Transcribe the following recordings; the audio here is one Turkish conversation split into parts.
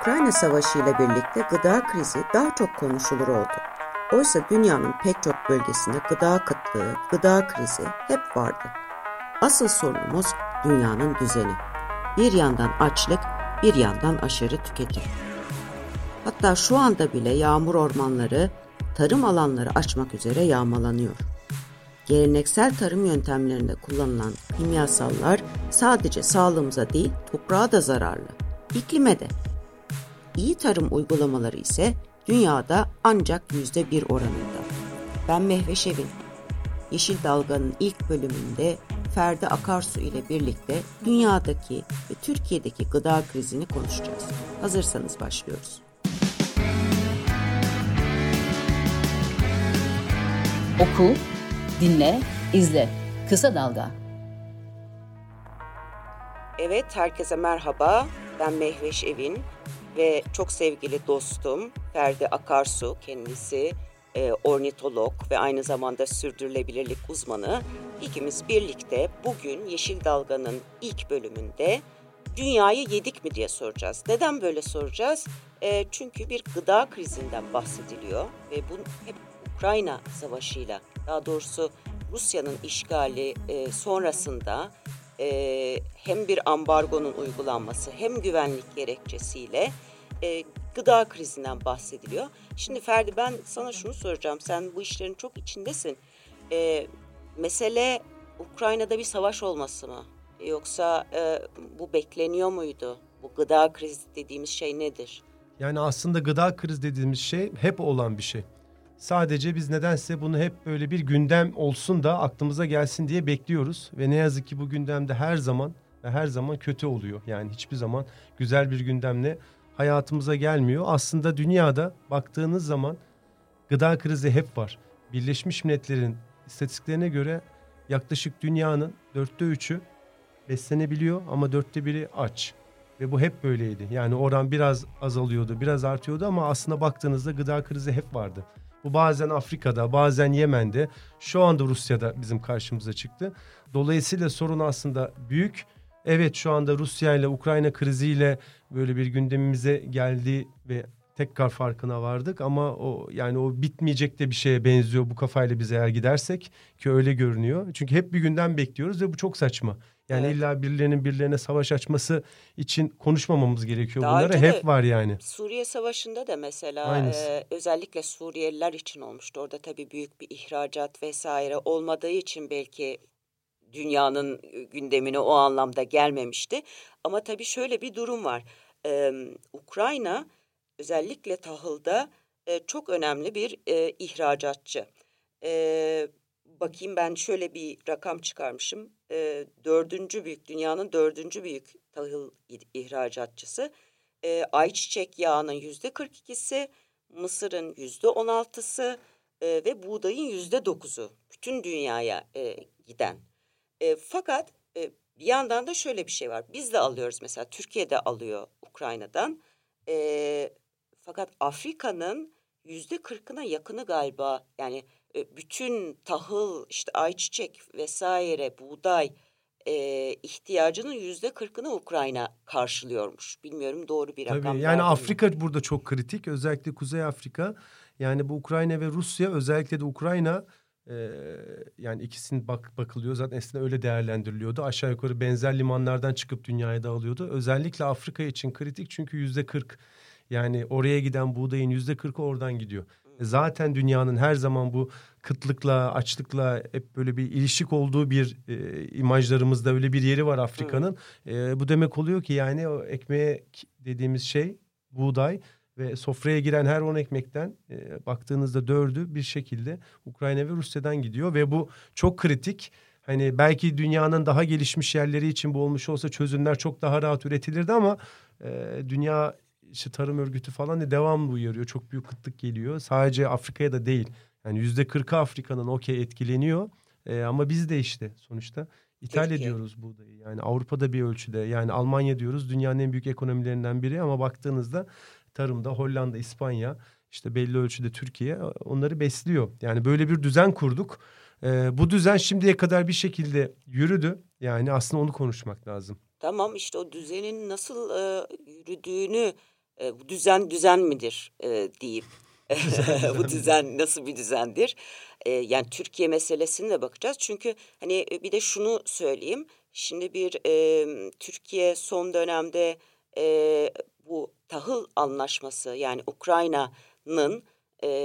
Ukrayna Savaşı ile birlikte gıda krizi daha çok konuşulur oldu. Oysa dünyanın pek çok bölgesinde gıda kıtlığı, gıda krizi hep vardı. Asıl sorunumuz dünyanın düzeni. Bir yandan açlık, bir yandan aşırı tüketim. Hatta şu anda bile yağmur ormanları, tarım alanları açmak üzere yağmalanıyor. Geleneksel tarım yöntemlerinde kullanılan kimyasallar sadece sağlığımıza değil toprağa da zararlı, iklime de. İyi tarım uygulamaları ise dünyada ancak yüzde bir oranında. Ben Mehveş Evin. Yeşil Dalga'nın ilk bölümünde Ferdi Akarsu ile birlikte dünyadaki ve Türkiye'deki gıda krizini konuşacağız. Hazırsanız başlıyoruz. Oku, dinle, izle. Kısa Dalga. Evet, herkese merhaba. Ben Mehveş Evin ve çok sevgili dostum Ferdi Akarsu kendisi e, ornitolog ve aynı zamanda sürdürülebilirlik uzmanı. İkimiz birlikte bugün Yeşil Dalga'nın ilk bölümünde dünyayı yedik mi diye soracağız. Neden böyle soracağız? E, çünkü bir gıda krizinden bahsediliyor ve bu hep Ukrayna Savaşı'yla daha doğrusu Rusya'nın işgali e, sonrasında e, hem bir ambargonun uygulanması hem güvenlik gerekçesiyle e, gıda krizinden bahsediliyor. Şimdi Ferdi ben sana şunu soracağım. Sen bu işlerin çok içindesin. E, mesele Ukrayna'da bir savaş olması mı? Yoksa e, bu bekleniyor muydu? Bu gıda krizi dediğimiz şey nedir? Yani aslında gıda krizi dediğimiz şey hep olan bir şey. Sadece biz nedense bunu hep böyle bir gündem olsun da aklımıza gelsin diye bekliyoruz. Ve ne yazık ki bu gündemde her zaman ve her zaman kötü oluyor. Yani hiçbir zaman güzel bir gündemle hayatımıza gelmiyor. Aslında dünyada baktığınız zaman gıda krizi hep var. Birleşmiş Milletler'in istatistiklerine göre yaklaşık dünyanın dörtte üçü beslenebiliyor ama dörtte biri aç. Ve bu hep böyleydi. Yani oran biraz azalıyordu, biraz artıyordu ama aslında baktığınızda gıda krizi hep vardı. Bu bazen Afrika'da, bazen Yemen'de, şu anda Rusya'da bizim karşımıza çıktı. Dolayısıyla sorun aslında büyük. Evet şu anda Rusya ile Ukrayna kriziyle böyle bir gündemimize geldi ve tekrar farkına vardık ama o yani o bitmeyecek de bir şeye benziyor bu kafayla biz eğer gidersek ki öyle görünüyor. Çünkü hep bir günden bekliyoruz ve bu çok saçma. Yani evet. illa birilerinin birilerine savaş açması için konuşmamamız gerekiyor. Daha Bunları hep var yani. Suriye Savaşı'nda da mesela e, özellikle Suriyeliler için olmuştu. Orada tabii büyük bir ihracat vesaire olmadığı için belki dünyanın gündemine o anlamda gelmemişti. Ama tabii şöyle bir durum var. Ee, Ukrayna özellikle tahılda e, çok önemli bir e, ihracatçı. E, bakayım ben şöyle bir rakam çıkarmışım. E, dördüncü büyük, dünyanın dördüncü büyük tahıl ihracatçısı. E, ayçiçek yağının yüzde 42'si, mısırın yüzde 16'sı e, ve buğdayın yüzde 9'u. Bütün dünyaya e, giden. E, fakat e, bir yandan da şöyle bir şey var. Biz de alıyoruz mesela Türkiye'de alıyor Ukrayna'dan. E, fakat Afrika'nın yüzde kırkına yakını galiba yani e, bütün tahıl işte ayçiçek vesaire buğday e, ihtiyacının yüzde kırkını Ukrayna karşılıyormuş. Bilmiyorum doğru bir rakam. Tabii yani Afrika mi? burada çok kritik özellikle Kuzey Afrika. Yani bu Ukrayna ve Rusya özellikle de Ukrayna ee, yani ikisinin bak bakılıyor zaten eskiden öyle değerlendiriliyordu. Aşağı yukarı benzer limanlardan çıkıp dünyaya dağılıyordu. Özellikle Afrika için kritik çünkü yüzde kırk yani oraya giden buğdayın yüzde kırkı oradan gidiyor. E, zaten dünyanın her zaman bu kıtlıkla, açlıkla hep böyle bir ilişik olduğu bir e, imajlarımızda öyle bir yeri var Afrika'nın. E, bu demek oluyor ki yani o ekmeğe dediğimiz şey buğday ve sofraya giren her on ekmekten e, baktığınızda dördü bir şekilde Ukrayna ve Rusya'dan gidiyor ve bu çok kritik. Hani belki dünyanın daha gelişmiş yerleri için bu olmuş olsa çözümler çok daha rahat üretilirdi ama e, dünya işte tarım örgütü falan da devamlı uyarıyor. Çok büyük kıtlık geliyor. Sadece Afrika'ya da değil. Yani yüzde kırkı Afrika'nın okey etkileniyor. E, ama biz de işte sonuçta ithal Türkiye. ediyoruz buğdayı. Yani Avrupa'da bir ölçüde yani Almanya diyoruz dünyanın en büyük ekonomilerinden biri ama baktığınızda tarımda Hollanda, İspanya işte belli ölçüde Türkiye onları besliyor. Yani böyle bir düzen kurduk. Ee, bu düzen şimdiye kadar bir şekilde yürüdü. Yani aslında onu konuşmak lazım. Tamam işte o düzenin nasıl e, yürüdüğünü E, bu düzen düzen midir e, diyeyim. bu düzen nasıl bir düzendir? E, yani Türkiye meselesine de bakacağız. Çünkü hani e, bir de şunu söyleyeyim. Şimdi bir e, Türkiye son dönemde e, bu tahıl anlaşması yani Ukrayna'nın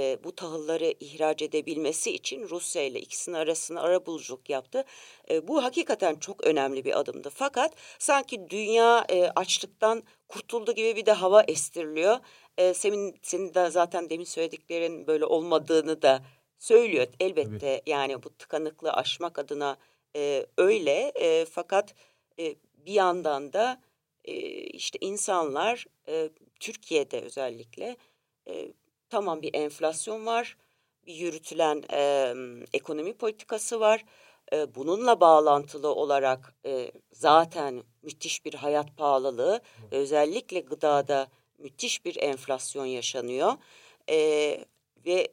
e, bu tahılları ihraç edebilmesi için Rusya ile ikisinin arasında ara buluculuk yaptı. E, bu hakikaten çok önemli bir adımdı. Fakat sanki dünya e, açlıktan kurtuldu gibi bir de hava estiriliyor. E, senin, senin de zaten demin söylediklerin böyle olmadığını da söylüyor. Elbette evet. yani bu tıkanıklığı aşmak adına e, öyle. E, fakat e, bir yandan da e, işte insanlar e, Türkiye'de özellikle e, tamam bir enflasyon var, bir yürütülen e, ekonomi politikası var. E, bununla bağlantılı olarak e, zaten müthiş bir hayat pahalılığı, özellikle gıdada müthiş bir enflasyon yaşanıyor. E, ve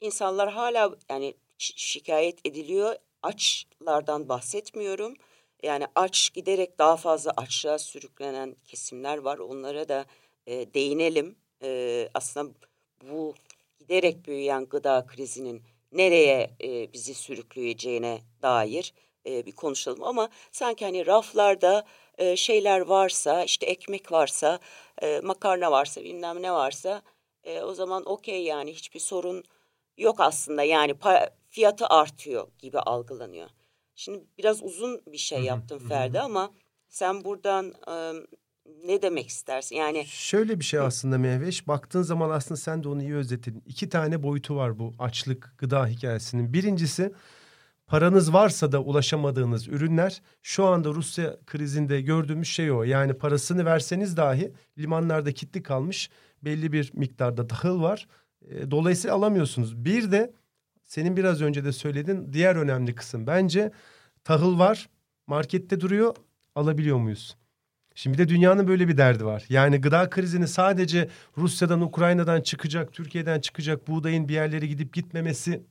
insanlar hala yani şikayet ediliyor. Açlardan bahsetmiyorum. Yani aç giderek daha fazla açlığa sürüklenen kesimler var. Onlara da e, değinelim. E, aslında bu giderek büyüyen gıda krizinin nereye e, bizi sürükleyeceğine dair e, bir konuşalım. Ama sanki hani raflarda e, şeyler varsa, işte ekmek varsa, e, makarna varsa, bilmem ne varsa e, o zaman okey yani hiçbir sorun yok aslında. Yani fiyatı artıyor gibi algılanıyor. Şimdi biraz uzun bir şey yaptım Ferdi ama sen buradan e, ne demek istersin? Yani şöyle bir şey aslında Mehveş. Baktığın zaman aslında sen de onu iyi özetledin. İki tane boyutu var bu açlık gıda hikayesinin. Birincisi paranız varsa da ulaşamadığınız ürünler şu anda Rusya krizinde gördüğümüz şey o. Yani parasını verseniz dahi limanlarda kilitli kalmış belli bir miktarda tahıl var. Dolayısıyla alamıyorsunuz. Bir de senin biraz önce de söylediğin diğer önemli kısım. Bence tahıl var, markette duruyor, alabiliyor muyuz? Şimdi de dünyanın böyle bir derdi var. Yani gıda krizini sadece Rusya'dan, Ukrayna'dan çıkacak, Türkiye'den çıkacak buğdayın bir yerlere gidip gitmemesi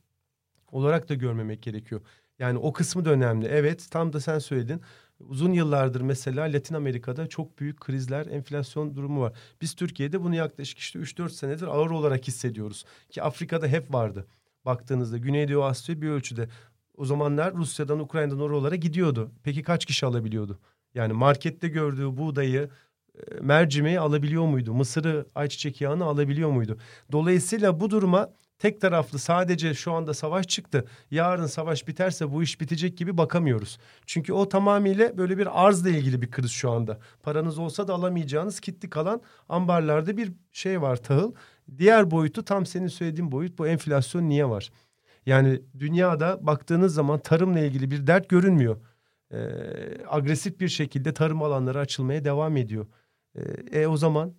olarak da görmemek gerekiyor. Yani o kısmı da önemli. Evet tam da sen söyledin. Uzun yıllardır mesela Latin Amerika'da çok büyük krizler, enflasyon durumu var. Biz Türkiye'de bunu yaklaşık işte 3-4 senedir ağır olarak hissediyoruz. Ki Afrika'da hep vardı. Baktığınızda Güneydoğu Asya bir ölçüde. O zamanlar Rusya'dan, Ukrayna'dan oralara gidiyordu. Peki kaç kişi alabiliyordu? Yani markette gördüğü buğdayı, e, mercimeği alabiliyor muydu? Mısırı, ayçiçek yağını alabiliyor muydu? Dolayısıyla bu duruma tek taraflı sadece şu anda savaş çıktı. Yarın savaş biterse bu iş bitecek gibi bakamıyoruz. Çünkü o tamamıyla böyle bir arzla ilgili bir kriz şu anda. Paranız olsa da alamayacağınız kitli kalan ambarlarda bir şey var tahıl. Diğer boyutu tam senin söylediğin boyut bu enflasyon niye var? Yani dünyada baktığınız zaman tarımla ilgili bir dert görünmüyor e, agresif bir şekilde tarım alanları açılmaya devam ediyor. E, e o zaman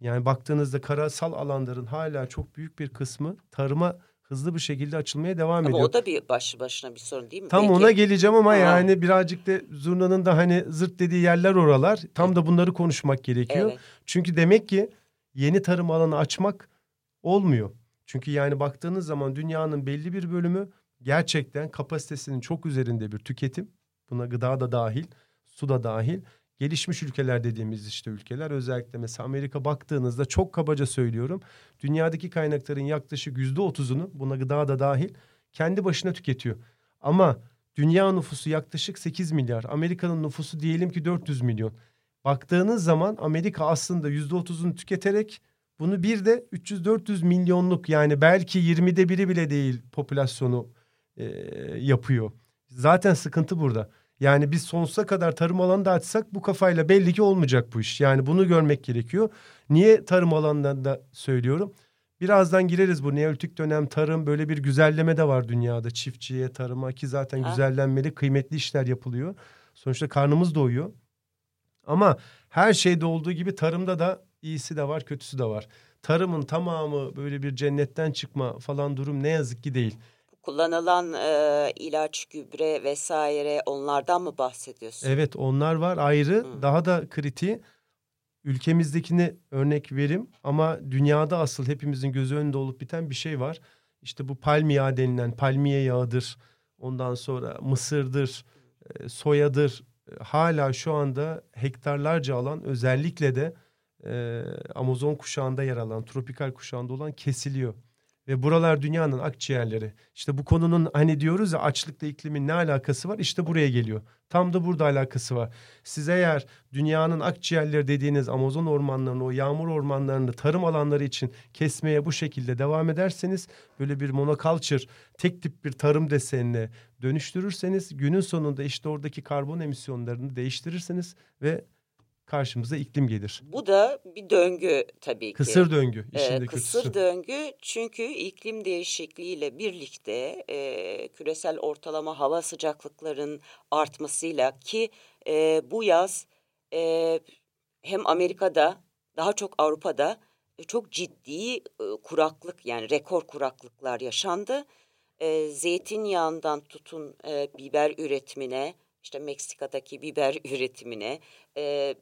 yani baktığınızda karasal alanların hala çok büyük bir kısmı tarıma hızlı bir şekilde açılmaya devam ama ediyor. Ama o da bir başlı başına bir sorun değil mi? Tam Belki... ona geleceğim ama Aha. yani birazcık da zurnanın da hani zırt dediği yerler oralar. Tam da bunları konuşmak gerekiyor. Evet. Çünkü demek ki yeni tarım alanı açmak olmuyor. Çünkü yani baktığınız zaman dünyanın belli bir bölümü gerçekten kapasitesinin çok üzerinde bir tüketim Buna gıda da dahil, su da dahil. Gelişmiş ülkeler dediğimiz işte ülkeler özellikle mesela Amerika baktığınızda çok kabaca söylüyorum. Dünyadaki kaynakların yaklaşık yüzde otuzunu buna gıda da dahil kendi başına tüketiyor. Ama dünya nüfusu yaklaşık 8 milyar. Amerika'nın nüfusu diyelim ki 400 milyon. Baktığınız zaman Amerika aslında yüzde otuzunu tüketerek bunu bir de 300-400 milyonluk yani belki 20'de biri bile değil popülasyonu e, yapıyor. Zaten sıkıntı burada. Yani biz sonsuza kadar tarım alanı da açsak bu kafayla belli ki olmayacak bu iş. Yani bunu görmek gerekiyor. Niye tarım alanından da söylüyorum? Birazdan gireriz bu neolitik dönem tarım böyle bir güzelleme de var dünyada. Çiftçiye, tarıma ki zaten ha. güzellenmeli, kıymetli işler yapılıyor. Sonuçta karnımız doyuyor. Ama her şeyde olduğu gibi tarımda da iyisi de var, kötüsü de var. Tarımın tamamı böyle bir cennetten çıkma falan durum ne yazık ki değil kullanılan e, ilaç, gübre vesaire onlardan mı bahsediyorsun? Evet onlar var ayrı. Hı. Daha da kritiği ülkemizdekini örnek verim ama dünyada asıl hepimizin gözü önünde olup biten bir şey var. İşte bu palmiye denilen palmiye yağıdır. Ondan sonra mısırdır, soyadır. Hala şu anda hektarlarca alan özellikle de e, Amazon kuşağında yer alan, tropikal kuşağında olan kesiliyor. Ve buralar dünyanın akciğerleri. İşte bu konunun hani diyoruz ya açlıkla iklimin ne alakası var? İşte buraya geliyor. Tam da burada alakası var. Siz eğer dünyanın akciğerleri dediğiniz Amazon ormanlarını, o yağmur ormanlarını tarım alanları için kesmeye bu şekilde devam ederseniz böyle bir monoculture, tek tip bir tarım desenine dönüştürürseniz günün sonunda işte oradaki karbon emisyonlarını değiştirirsiniz ve karşımıza iklim gelir. Bu da bir döngü tabii ki. Kısır döngü işin ee, Kısır kötüsü. döngü çünkü iklim değişikliğiyle birlikte e, küresel ortalama hava sıcaklıkların artmasıyla ki e, bu yaz e, hem Amerika'da daha çok Avrupa'da e, çok ciddi e, kuraklık yani rekor kuraklıklar yaşandı. E, zeytinyağından tutun e, biber üretimine işte Meksika'daki biber üretimine e,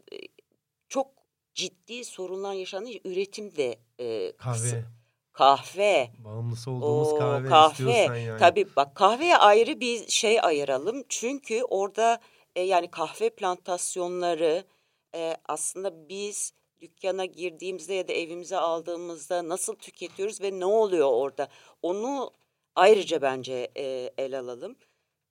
çok ciddi sorunlar yaşandı. Üretim de e, kahve. Kahve. Bağımlısı olduğumuz Oo, kahve, kahve istiyorsan yani. Tabii bak kahveye ayrı bir şey ayıralım. Çünkü orada e, yani kahve plantasyonları e, aslında biz dükkana girdiğimizde ya da evimize aldığımızda nasıl tüketiyoruz ve ne oluyor orada? Onu ayrıca bence e, el alalım.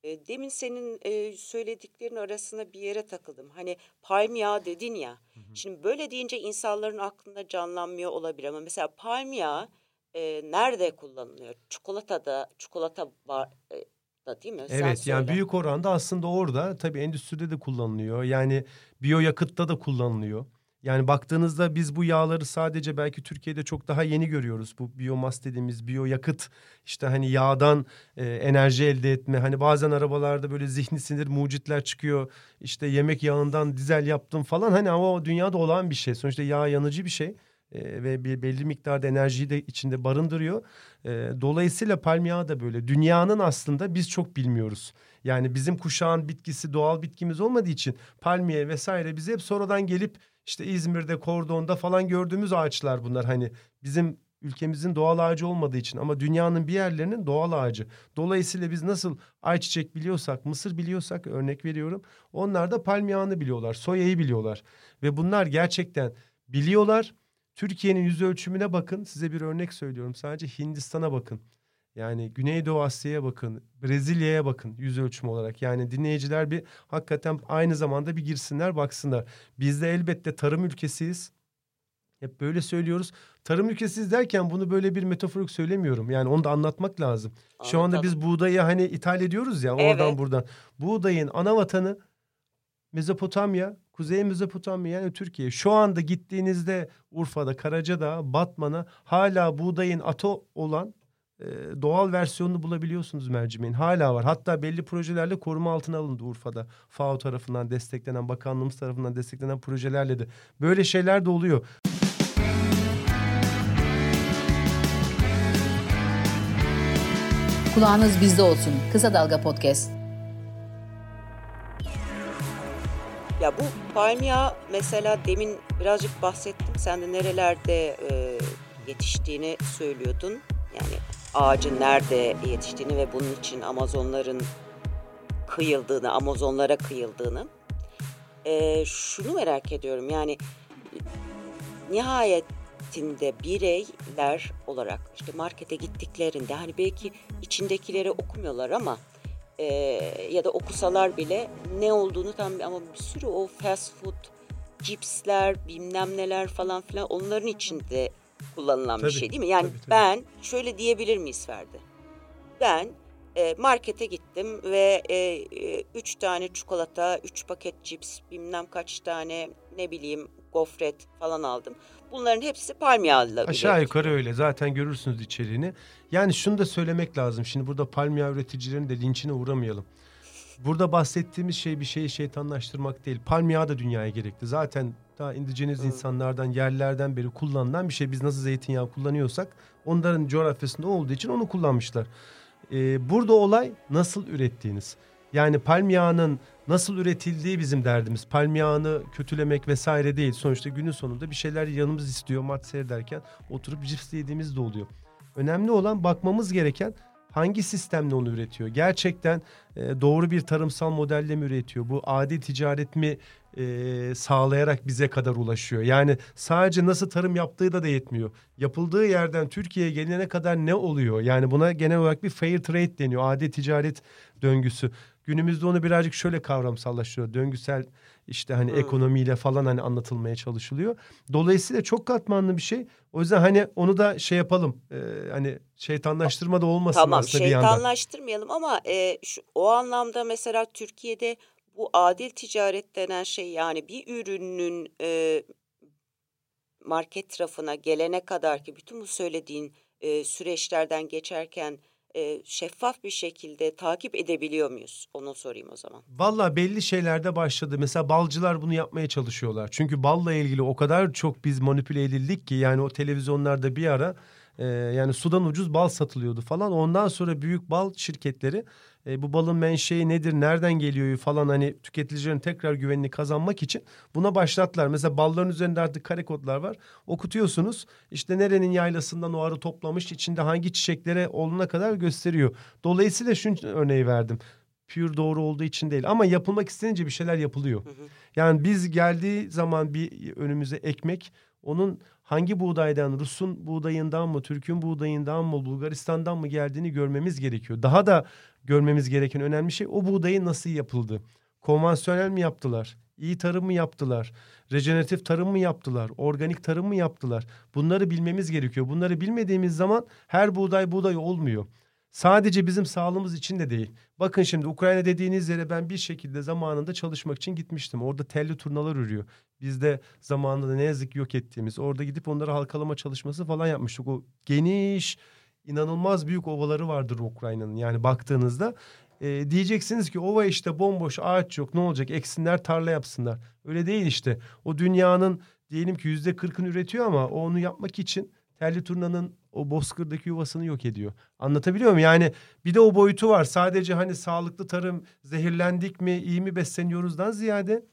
E, demin senin e, söylediklerin arasında bir yere takıldım. Hani palm yağı dedin ya. Hı hı. Şimdi böyle deyince insanların aklında canlanmıyor olabilir ama mesela palm yağı e, nerede kullanılıyor? Çikolatada, çikolata var e, da değil mi? Evet Sen yani büyük oranda aslında orada tabii endüstride de kullanılıyor. Yani biyoyakıtta da kullanılıyor. Yani baktığınızda biz bu yağları sadece belki Türkiye'de çok daha yeni görüyoruz. Bu biyomas dediğimiz biyoyakıt işte hani yağdan e, enerji elde etme. Hani bazen arabalarda böyle zihni sinir mucitler çıkıyor. İşte yemek yağından dizel yaptım falan. Hani ama o dünyada olan bir şey. Sonuçta yağ yanıcı bir şey. E, ve bir belli miktarda enerjiyi de içinde barındırıyor. E, dolayısıyla palm yağı da böyle. Dünyanın aslında biz çok bilmiyoruz. Yani bizim kuşağın bitkisi doğal bitkimiz olmadığı için palmiye vesaire bize hep sonradan gelip işte İzmir'de, Kordon'da falan gördüğümüz ağaçlar bunlar. Hani bizim ülkemizin doğal ağacı olmadığı için ama dünyanın bir yerlerinin doğal ağacı. Dolayısıyla biz nasıl ayçiçek biliyorsak, mısır biliyorsak örnek veriyorum. Onlar da palm yağını biliyorlar, soyayı biliyorlar. Ve bunlar gerçekten biliyorlar. Türkiye'nin yüz ölçümüne bakın. Size bir örnek söylüyorum. Sadece Hindistan'a bakın. Yani Güneydoğu Asya'ya bakın, Brezilya'ya bakın yüz ölçüm olarak. Yani dinleyiciler bir hakikaten aynı zamanda bir girsinler baksınlar. Biz de elbette tarım ülkesiyiz. Hep böyle söylüyoruz. Tarım ülkesiyiz derken bunu böyle bir metaforik söylemiyorum. Yani onu da anlatmak lazım. Anladım. Şu anda biz buğdayı hani ithal ediyoruz ya oradan evet. buradan. Buğdayın ana vatanı Mezopotamya, Kuzey Mezopotamya yani Türkiye. Şu anda gittiğinizde Urfa'da, Karacadağ, Batman'a hala buğdayın ato olan doğal versiyonunu bulabiliyorsunuz mercimeğin. Hala var. Hatta belli projelerle koruma altına alındı Urfa'da. FAO tarafından desteklenen, bakanlığımız tarafından desteklenen projelerle de. Böyle şeyler de oluyor. Kulağınız bizde olsun. Kısa Dalga Podcast. Ya bu palmiye mesela demin birazcık bahsettim. Sen de nerelerde e, yetiştiğini söylüyordun. Yani ağacın nerede yetiştiğini ve bunun için Amazonların kıyıldığını, Amazonlara kıyıldığını. E, şunu merak ediyorum yani nihayetinde bireyler olarak işte markete gittiklerinde hani belki içindekileri okumuyorlar ama e, ya da okusalar bile ne olduğunu tam ama bir sürü o fast food cipsler bilmem neler falan filan onların içinde kullanılan tabii, bir şey değil mi? Yani tabii, tabii. ben şöyle diyebilir miyiz Ferdi? Ben e, markete gittim ve e, e, üç tane çikolata, üç paket cips, bilmem kaç tane ne bileyim gofret falan aldım. Bunların hepsi palm yağlı. Aşağı yukarı öyle. Zaten görürsünüz içeriğini. Yani şunu da söylemek lazım. Şimdi burada palm yağı üreticilerin de linçine uğramayalım. Burada bahsettiğimiz şey bir şeyi şeytanlaştırmak değil. Palm yağı da dünyaya gerekli. Zaten daha indigeniz insanlardan, yerlerden beri kullanılan bir şey. Biz nasıl zeytinyağı kullanıyorsak onların coğrafyasında olduğu için onu kullanmışlar. Ee, burada olay nasıl ürettiğiniz. Yani palm yağının nasıl üretildiği bizim derdimiz. Palm yağını kötülemek vesaire değil. Sonuçta günün sonunda bir şeyler yanımız istiyor maç seyrederken oturup cips yediğimiz de oluyor. Önemli olan bakmamız gereken hangi sistemle onu üretiyor? Gerçekten e, doğru bir tarımsal modelle mi üretiyor? Bu adi ticaret mi e, sağlayarak bize kadar ulaşıyor? Yani sadece nasıl tarım yaptığı da da yetmiyor. Yapıldığı yerden Türkiye'ye gelene kadar ne oluyor? Yani buna genel olarak bir fair trade deniyor. Adi ticaret döngüsü. Günümüzde onu birazcık şöyle kavramsallaştırıyor. Döngüsel işte hani hmm. ekonomiyle falan hani anlatılmaya çalışılıyor. Dolayısıyla çok katmanlı bir şey. O yüzden hani onu da şey yapalım. E, hani şeytanlaştırma da olmasın tamam, aslında bir yandan. Tamam şeytanlaştırmayalım ama e, şu, o anlamda mesela Türkiye'de bu adil ticaret denen şey yani bir ürünün e, market rafına gelene kadar ki bütün bu söylediğin e, süreçlerden geçerken e, şeffaf bir şekilde takip edebiliyor muyuz? Onu sorayım o zaman. Valla belli şeylerde başladı. Mesela balcılar bunu yapmaya çalışıyorlar. Çünkü balla ilgili o kadar çok biz manipüle edildik ki yani o televizyonlarda bir ara e, yani sudan ucuz bal satılıyordu falan. Ondan sonra büyük bal şirketleri e, bu balın menşei nedir, nereden geliyor falan hani tüketicilerin tekrar güvenini kazanmak için buna başlattılar. Mesela balların üzerinde artık kare kodlar var. Okutuyorsunuz işte nerenin yaylasından o arı toplamış, içinde hangi çiçeklere olduğuna kadar gösteriyor. Dolayısıyla şu örneği verdim pure doğru olduğu için değil ama yapılmak istenince bir şeyler yapılıyor. Hı hı. Yani biz geldiği zaman bir önümüze ekmek onun hangi buğdaydan, Rus'un buğdayından mı, Türk'ün buğdayından mı, Bulgaristan'dan mı geldiğini görmemiz gerekiyor. Daha da görmemiz gereken önemli şey o buğdayın nasıl yapıldı? Konvansiyonel mi yaptılar? İyi tarım mı yaptılar? Rejeneratif tarım mı yaptılar? Organik tarım mı yaptılar? Bunları bilmemiz gerekiyor. Bunları bilmediğimiz zaman her buğday buğday olmuyor. Sadece bizim sağlığımız için de değil. Bakın şimdi Ukrayna dediğiniz yere ben bir şekilde zamanında çalışmak için gitmiştim. Orada telli turnalar ürüyor. Biz de zamanında ne yazık ki yok ettiğimiz. Orada gidip onları halkalama çalışması falan yapmıştık. O geniş, inanılmaz büyük ovaları vardır Ukrayna'nın. Yani baktığınızda e, diyeceksiniz ki ova işte bomboş ağaç yok ne olacak eksinler tarla yapsınlar. Öyle değil işte. O dünyanın diyelim ki yüzde kırkını üretiyor ama onu yapmak için telli turnanın o bozkırdaki yuvasını yok ediyor. Anlatabiliyor muyum? Yani bir de o boyutu var. Sadece hani sağlıklı tarım, zehirlendik mi, iyi mi besleniyoruzdan ziyade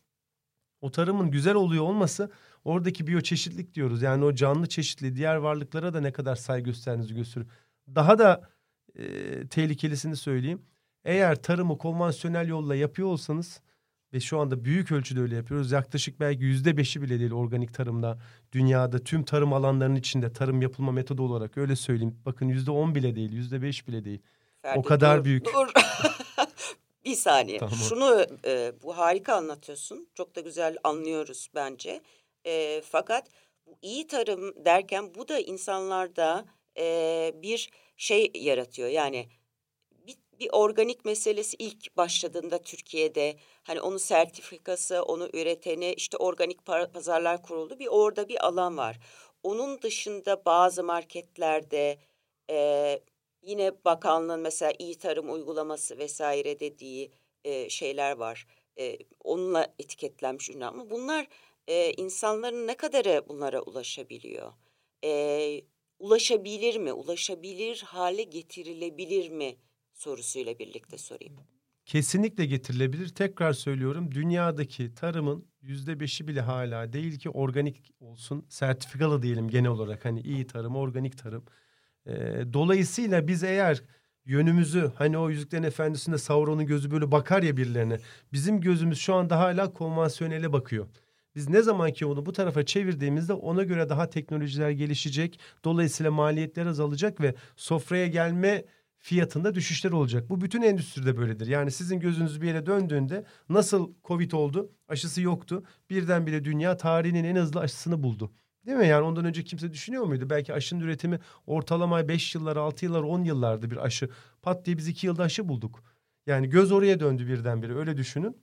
o tarımın güzel oluyor olması oradaki biyoçeşitlik diyoruz. Yani o canlı çeşitli diğer varlıklara da ne kadar saygı gösterdiğinizi gösteriyor. Daha da e, tehlikelisini söyleyeyim. Eğer tarımı konvansiyonel yolla yapıyor olsanız ve şu anda büyük ölçüde öyle yapıyoruz. Yaklaşık belki yüzde beşi bile değil organik tarımda. Dünyada tüm tarım alanlarının içinde tarım yapılma metodu olarak öyle söyleyeyim. Bakın yüzde on bile değil, yüzde beş bile değil. Ferdi, o kadar dur, büyük. Dur. bir saniye. Tamam. Şunu e, bu harika anlatıyorsun. Çok da güzel anlıyoruz bence. E, fakat bu iyi tarım derken bu da insanlarda e, bir şey yaratıyor. Yani bir organik meselesi ilk başladığında Türkiye'de hani onun sertifikası, onu üreteni işte organik pazarlar kuruldu. Bir orada bir alan var. Onun dışında bazı marketlerde e, yine bakanlığın mesela iyi tarım uygulaması vesaire dediği e, şeyler var. E, onunla etiketlenmiş ürün ama bunlar e, insanların ne kadarı bunlara ulaşabiliyor? E, ulaşabilir mi? Ulaşabilir hale getirilebilir mi? Sorusuyla birlikte sorayım. Kesinlikle getirilebilir. Tekrar söylüyorum dünyadaki tarımın yüzde beşi bile hala değil ki organik olsun. Sertifikalı diyelim genel olarak hani iyi tarım, organik tarım. Ee, dolayısıyla biz eğer yönümüzü hani o Yüzüklerin Efendisi'nde Sauron'un gözü böyle bakar ya birilerine. Bizim gözümüz şu anda hala konvansiyonele bakıyor. Biz ne zaman ki onu bu tarafa çevirdiğimizde ona göre daha teknolojiler gelişecek. Dolayısıyla maliyetler azalacak ve sofraya gelme fiyatında düşüşler olacak. Bu bütün endüstride böyledir. Yani sizin gözünüz bir yere döndüğünde nasıl Covid oldu? Aşısı yoktu. Birdenbire dünya tarihinin en hızlı aşısını buldu. Değil mi? Yani ondan önce kimse düşünüyor muydu? Belki aşının üretimi ortalama 5 yıllar, 6 yıllar, 10 yıllardı bir aşı. Pat diye biz 2 yılda aşı bulduk. Yani göz oraya döndü birdenbire öyle düşünün.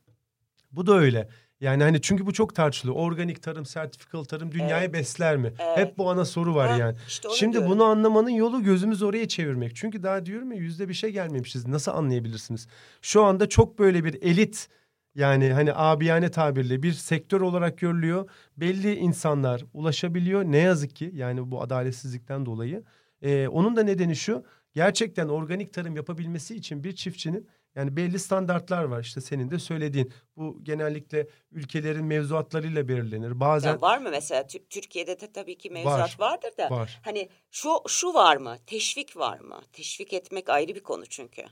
Bu da öyle. Yani hani çünkü bu çok tartışılıyor. Organik tarım, sertifikalı tarım dünyayı evet. besler mi? Evet. Hep bu ana soru var ha, yani. Işte Şimdi diyorum. bunu anlamanın yolu gözümüz oraya çevirmek. Çünkü daha diyorum ya yüzde bir şey gelmemişiz. Nasıl anlayabilirsiniz? Şu anda çok böyle bir elit yani hani abiyane tabirle bir sektör olarak görülüyor. Belli insanlar ulaşabiliyor. Ne yazık ki yani bu adaletsizlikten dolayı. Ee, onun da nedeni şu. Gerçekten organik tarım yapabilmesi için bir çiftçinin yani belli standartlar var işte senin de söylediğin. Bu genellikle ülkelerin mevzuatlarıyla belirlenir. Bazen ya var mı mesela Türkiye'de de tabii ki mevzuat var, vardır da. Var. Hani şu şu var mı? Teşvik var mı? Teşvik etmek ayrı bir konu çünkü.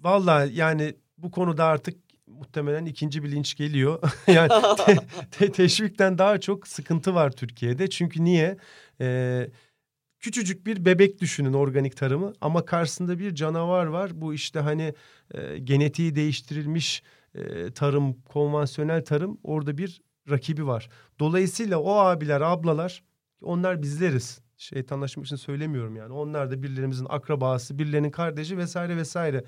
Vallahi yani bu konuda artık muhtemelen ikinci bilinç geliyor. yani te, te, teşvikten daha çok sıkıntı var Türkiye'de. Çünkü niye? Ee, küçücük bir bebek düşünün organik tarımı ama karşısında bir canavar var. Bu işte hani e, genetiği değiştirilmiş e, tarım, konvansiyonel tarım orada bir rakibi var. Dolayısıyla o abiler, ablalar onlar bizleriz. Şeytanlaşmak için söylemiyorum yani. Onlar da birilerimizin akrabası, birilerinin kardeşi vesaire vesaire.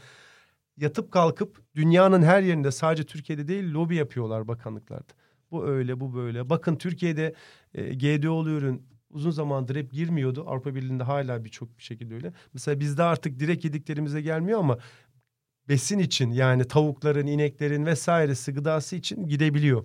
Yatıp kalkıp dünyanın her yerinde sadece Türkiye'de değil lobi yapıyorlar bakanlıklarda. Bu öyle, bu böyle. Bakın Türkiye'de e, GDO'lu ürün uzun zamandır hep girmiyordu. Avrupa Birliği'nde hala birçok bir şekilde öyle. Mesela bizde artık direkt yediklerimize gelmiyor ama besin için yani tavukların, ineklerin vesairesi gıdası için gidebiliyor.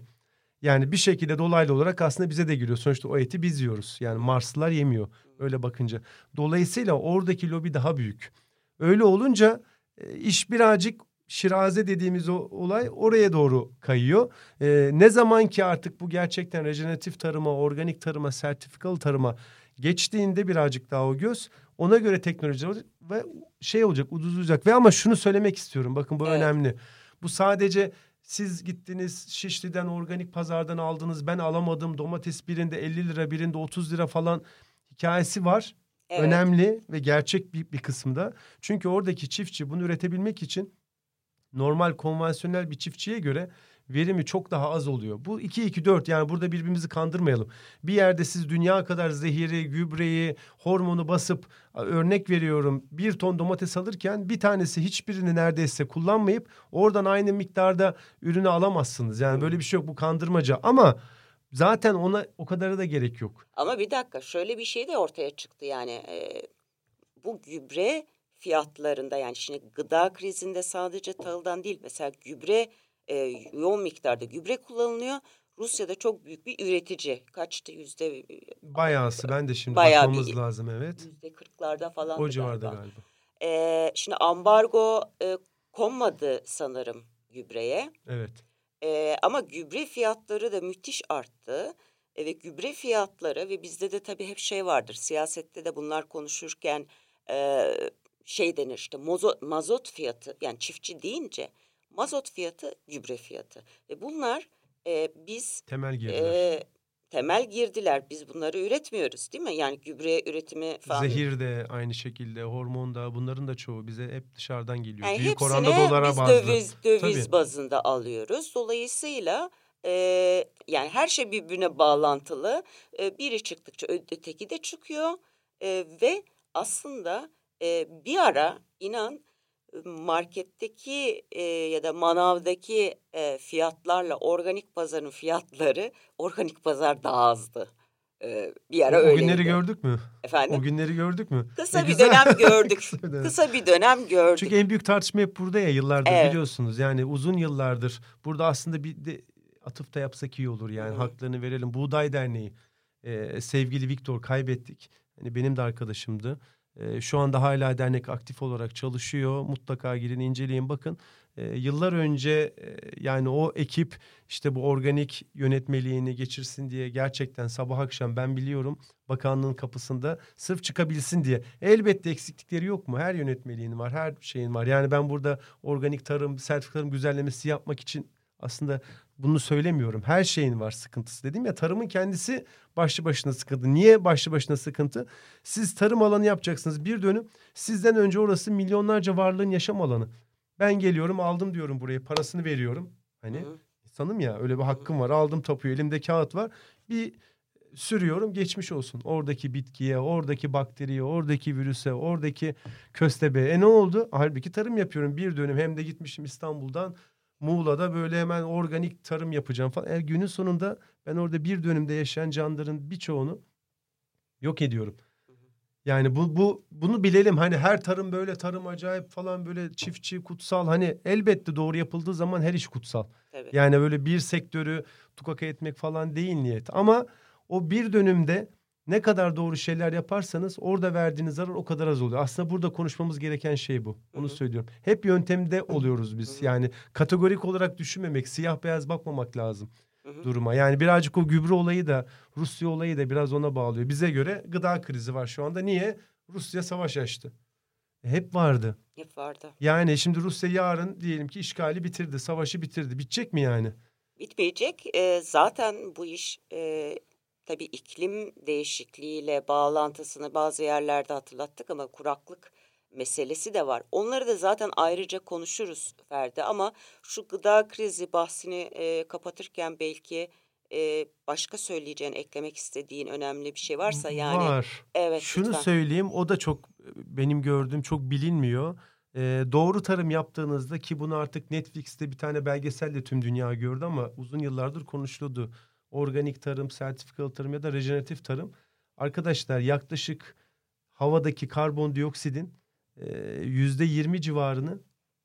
Yani bir şekilde dolaylı olarak aslında bize de giriyor. Sonuçta o eti biz yiyoruz. Yani Marslılar yemiyor öyle bakınca. Dolayısıyla oradaki lobi daha büyük. Öyle olunca e, iş birazcık şiraze dediğimiz o olay oraya doğru kayıyor. Ee, ne zaman ki artık bu gerçekten rejeneratif tarıma, organik tarıma, sertifikalı tarıma geçtiğinde birazcık daha o göz ona göre teknoloji ve şey olacak ucuzlayacak ve ama şunu söylemek istiyorum bakın bu evet. önemli. Bu sadece siz gittiniz Şişli'den organik pazardan aldınız ben alamadım domates birinde 50 lira birinde 30 lira falan hikayesi var. Evet. Önemli ve gerçek bir, bir kısımda. Çünkü oradaki çiftçi bunu üretebilmek için normal konvansiyonel bir çiftçiye göre verimi çok daha az oluyor. Bu 2-2-4 yani burada birbirimizi kandırmayalım. Bir yerde siz dünya kadar zehiri, gübreyi, hormonu basıp örnek veriyorum bir ton domates alırken bir tanesi hiçbirini neredeyse kullanmayıp oradan aynı miktarda ürünü alamazsınız. Yani böyle bir şey yok bu kandırmaca ama zaten ona o kadarı da gerek yok. Ama bir dakika şöyle bir şey de ortaya çıktı yani e, bu gübre fiyatlarında yani şimdi gıda krizinde sadece tahıldan değil mesela gübre e, yoğun miktarda gübre kullanılıyor. Rusya'da çok büyük bir üretici. Kaçtı yüzde? E, Bayağısı ben de şimdi bayağı bakmamız bir, lazım evet. Yüzde kırklarda falan. O civarda galiba. galiba. E, şimdi ambargo e, konmadı sanırım gübreye. Evet. E, ama gübre fiyatları da müthiş arttı. E, ve gübre fiyatları ve bizde de tabii hep şey vardır. Siyasette de bunlar konuşurken e, şey denir işte mazot, mazot fiyatı yani çiftçi deyince mazot fiyatı gübre fiyatı ve bunlar e, biz temel girdiler. E, temel girdiler. Biz bunları üretmiyoruz değil mi? Yani gübre üretimi falan. Zehir de aynı şekilde, hormon da bunların da çoğu bize hep dışarıdan geliyor. Yani Büyük oranda dolara biz bazlı. döviz, döviz Tabii. bazında alıyoruz. Dolayısıyla e, yani her şey birbirine bağlantılı. E, biri çıktıkça öteki de çıkıyor. E, ve aslında e, bir ara inan marketteki e, ya da manavdaki e, fiyatlarla organik pazarın fiyatları organik pazar daha azdı. E, bir ara öyle. O günleri gördük mü? Efendim? O günleri gördük mü? Kısa e, bir güzel. dönem gördük. Kısa bir dönem gördük. Çünkü en büyük tartışma hep burada ya yıllardır evet. biliyorsunuz. Yani uzun yıllardır burada aslında bir de atıfta yapsak iyi olur yani Hı. haklarını verelim. Buğday Derneği e, sevgili Viktor kaybettik. Hani benim de arkadaşımdı. E, şu anda hala dernek aktif olarak çalışıyor. Mutlaka girin inceleyin bakın. E, yıllar önce e, yani o ekip işte bu organik yönetmeliğini geçirsin diye gerçekten sabah akşam ben biliyorum bakanlığın kapısında sırf çıkabilsin diye. Elbette eksiklikleri yok mu? Her yönetmeliğin var, her şeyin var. Yani ben burada organik tarım, sertifikalarım güzellemesi yapmak için aslında bunu söylemiyorum. Her şeyin var sıkıntısı dedim ya tarımın kendisi başlı başına sıkıntı. Niye başlı başına sıkıntı? Siz tarım alanı yapacaksınız bir dönüm. Sizden önce orası milyonlarca varlığın yaşam alanı. Ben geliyorum aldım diyorum buraya parasını veriyorum. Hani Hı. sanım ya öyle bir hakkım var. Aldım tapuyu elimde kağıt var. Bir sürüyorum geçmiş olsun. Oradaki bitkiye, oradaki bakteriye, oradaki virüse, oradaki köstebeğe. E ne oldu? Halbuki tarım yapıyorum bir dönüm. Hem de gitmişim İstanbul'dan Muğla'da böyle hemen organik tarım yapacağım falan. E, günün sonunda ben orada bir dönümde yaşayan canlıların birçoğunu yok ediyorum. Yani bu bu bunu bilelim. Hani her tarım böyle tarım acayip falan böyle çiftçi kutsal. Hani elbette doğru yapıldığı zaman her iş kutsal. Evet. Yani böyle bir sektörü tukaka etmek falan değil niyet. Ama o bir dönümde ne kadar doğru şeyler yaparsanız orada verdiğiniz zarar o kadar az oluyor. Aslında burada konuşmamız gereken şey bu. Onu Hı-hı. söylüyorum. Hep yöntemde oluyoruz biz. Hı-hı. Yani kategorik olarak düşünmemek, siyah beyaz bakmamak lazım Hı-hı. duruma. Yani birazcık o gübre olayı da, Rusya olayı da biraz ona bağlıyor. Bize göre gıda krizi var şu anda. Niye? Rusya savaş açtı. Hep vardı. Hep vardı. Yani şimdi Rusya yarın diyelim ki işgali bitirdi, savaşı bitirdi. Bitecek mi yani? Bitmeyecek. E, zaten bu iş e, tabii iklim değişikliğiyle bağlantısını bazı yerlerde hatırlattık ama kuraklık meselesi de var. Onları da zaten ayrıca konuşuruz Ferdi ama şu gıda krizi bahsini e, kapatırken belki e, başka söyleyeceğin, eklemek istediğin önemli bir şey varsa yani. Var. Evet. Şunu lütfen. söyleyeyim o da çok benim gördüğüm çok bilinmiyor. Ee, doğru tarım yaptığınızda ki bunu artık Netflix'te bir tane belgeselle tüm dünya gördü ama uzun yıllardır konuşuluyordu. Organik tarım, sertifikalı tarım ya da rejeneratif tarım. Arkadaşlar yaklaşık havadaki karbondioksitin yüzde yirmi civarını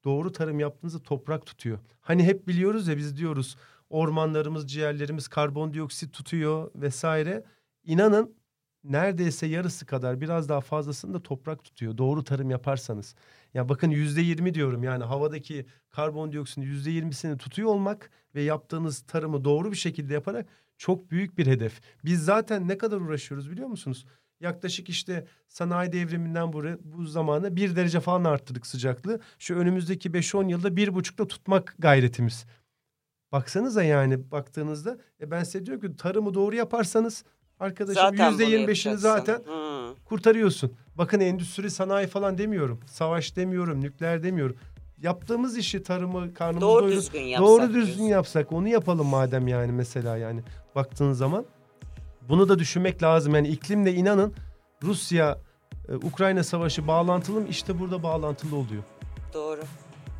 doğru tarım yaptığınızda toprak tutuyor. Hani hep biliyoruz ya biz diyoruz ormanlarımız, ciğerlerimiz karbondioksit tutuyor vesaire. İnanın neredeyse yarısı kadar biraz daha fazlasını da toprak tutuyor. Doğru tarım yaparsanız. Ya bakın yüzde yirmi diyorum yani havadaki karbondioksitin yüzde yirmisini tutuyor olmak ve yaptığınız tarımı doğru bir şekilde yaparak çok büyük bir hedef. Biz zaten ne kadar uğraşıyoruz biliyor musunuz? Yaklaşık işte sanayi devriminden buraya bu zamana bir derece falan arttırdık sıcaklığı. Şu önümüzdeki 5-10 yılda bir buçukta tutmak gayretimiz. Baksanıza yani baktığınızda e ben size diyorum ki tarımı doğru yaparsanız arkadaşım yüzde yirmi beşini zaten hmm. kurtarıyorsun. Bakın endüstri sanayi falan demiyorum. Savaş demiyorum, nükleer demiyorum. Yaptığımız işi tarımı karnımızı doğru. Düzgün yapsak doğru düzgün diyorsun. yapsak onu yapalım madem yani mesela yani baktığın zaman. Bunu da düşünmek lazım. Yani iklimle inanın Rusya e, Ukrayna savaşı bağlantılı mı? İşte burada bağlantılı oluyor. Doğru.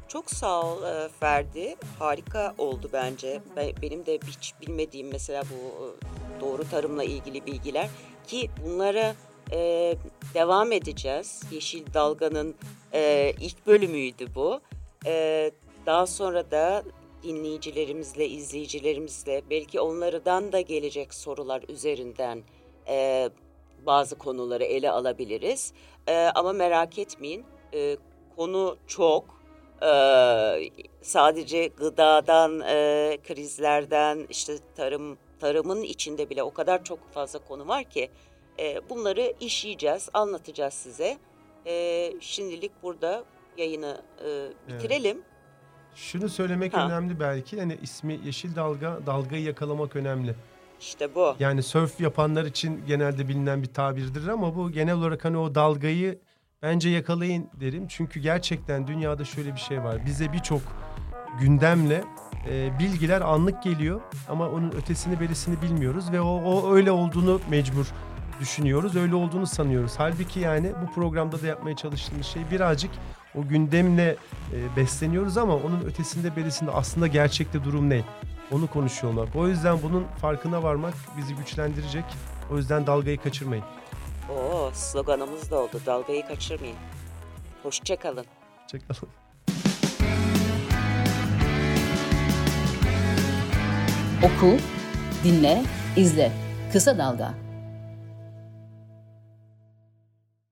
Çok sağ ol e, Ferdi. Harika oldu bence. Benim de hiç bilmediğim mesela bu e, doğru tarımla ilgili bilgiler ki bunlara e, devam edeceğiz. Yeşil Dalga'nın ilk bölümüydü bu. Daha sonra da dinleyicilerimizle, izleyicilerimizle belki onlardan da gelecek sorular üzerinden bazı konuları ele alabiliriz. Ama merak etmeyin konu çok. E, sadece gıdadan, e, krizlerden, işte tarım tarımın içinde bile o kadar çok fazla konu var ki e, bunları işleyeceğiz, anlatacağız size. E, şimdilik burada yayını e, bitirelim. Evet. Şunu söylemek ha. önemli belki. Hani ismi Yeşil Dalga, dalgayı yakalamak önemli. İşte bu. Yani surf yapanlar için genelde bilinen bir tabirdir ama bu genel olarak hani o dalgayı bence yakalayın derim. Çünkü gerçekten dünyada şöyle bir şey var. Bize birçok gündemle e, bilgiler anlık geliyor ama onun ötesini berisini bilmiyoruz ve o, o öyle olduğunu mecbur düşünüyoruz. Öyle olduğunu sanıyoruz. Halbuki yani bu programda da yapmaya çalıştığımız şey birazcık o gündemle e, besleniyoruz ama onun ötesinde berisinde aslında gerçekte durum ne? Onu konuşuyor. O yüzden bunun farkına varmak bizi güçlendirecek. O yüzden dalgayı kaçırmayın. Oo, sloganımız da oldu. Dalgayı kaçırmayın. Hoşçakalın. Hoşçakalın. Oku, dinle, izle. Kısa Dalga.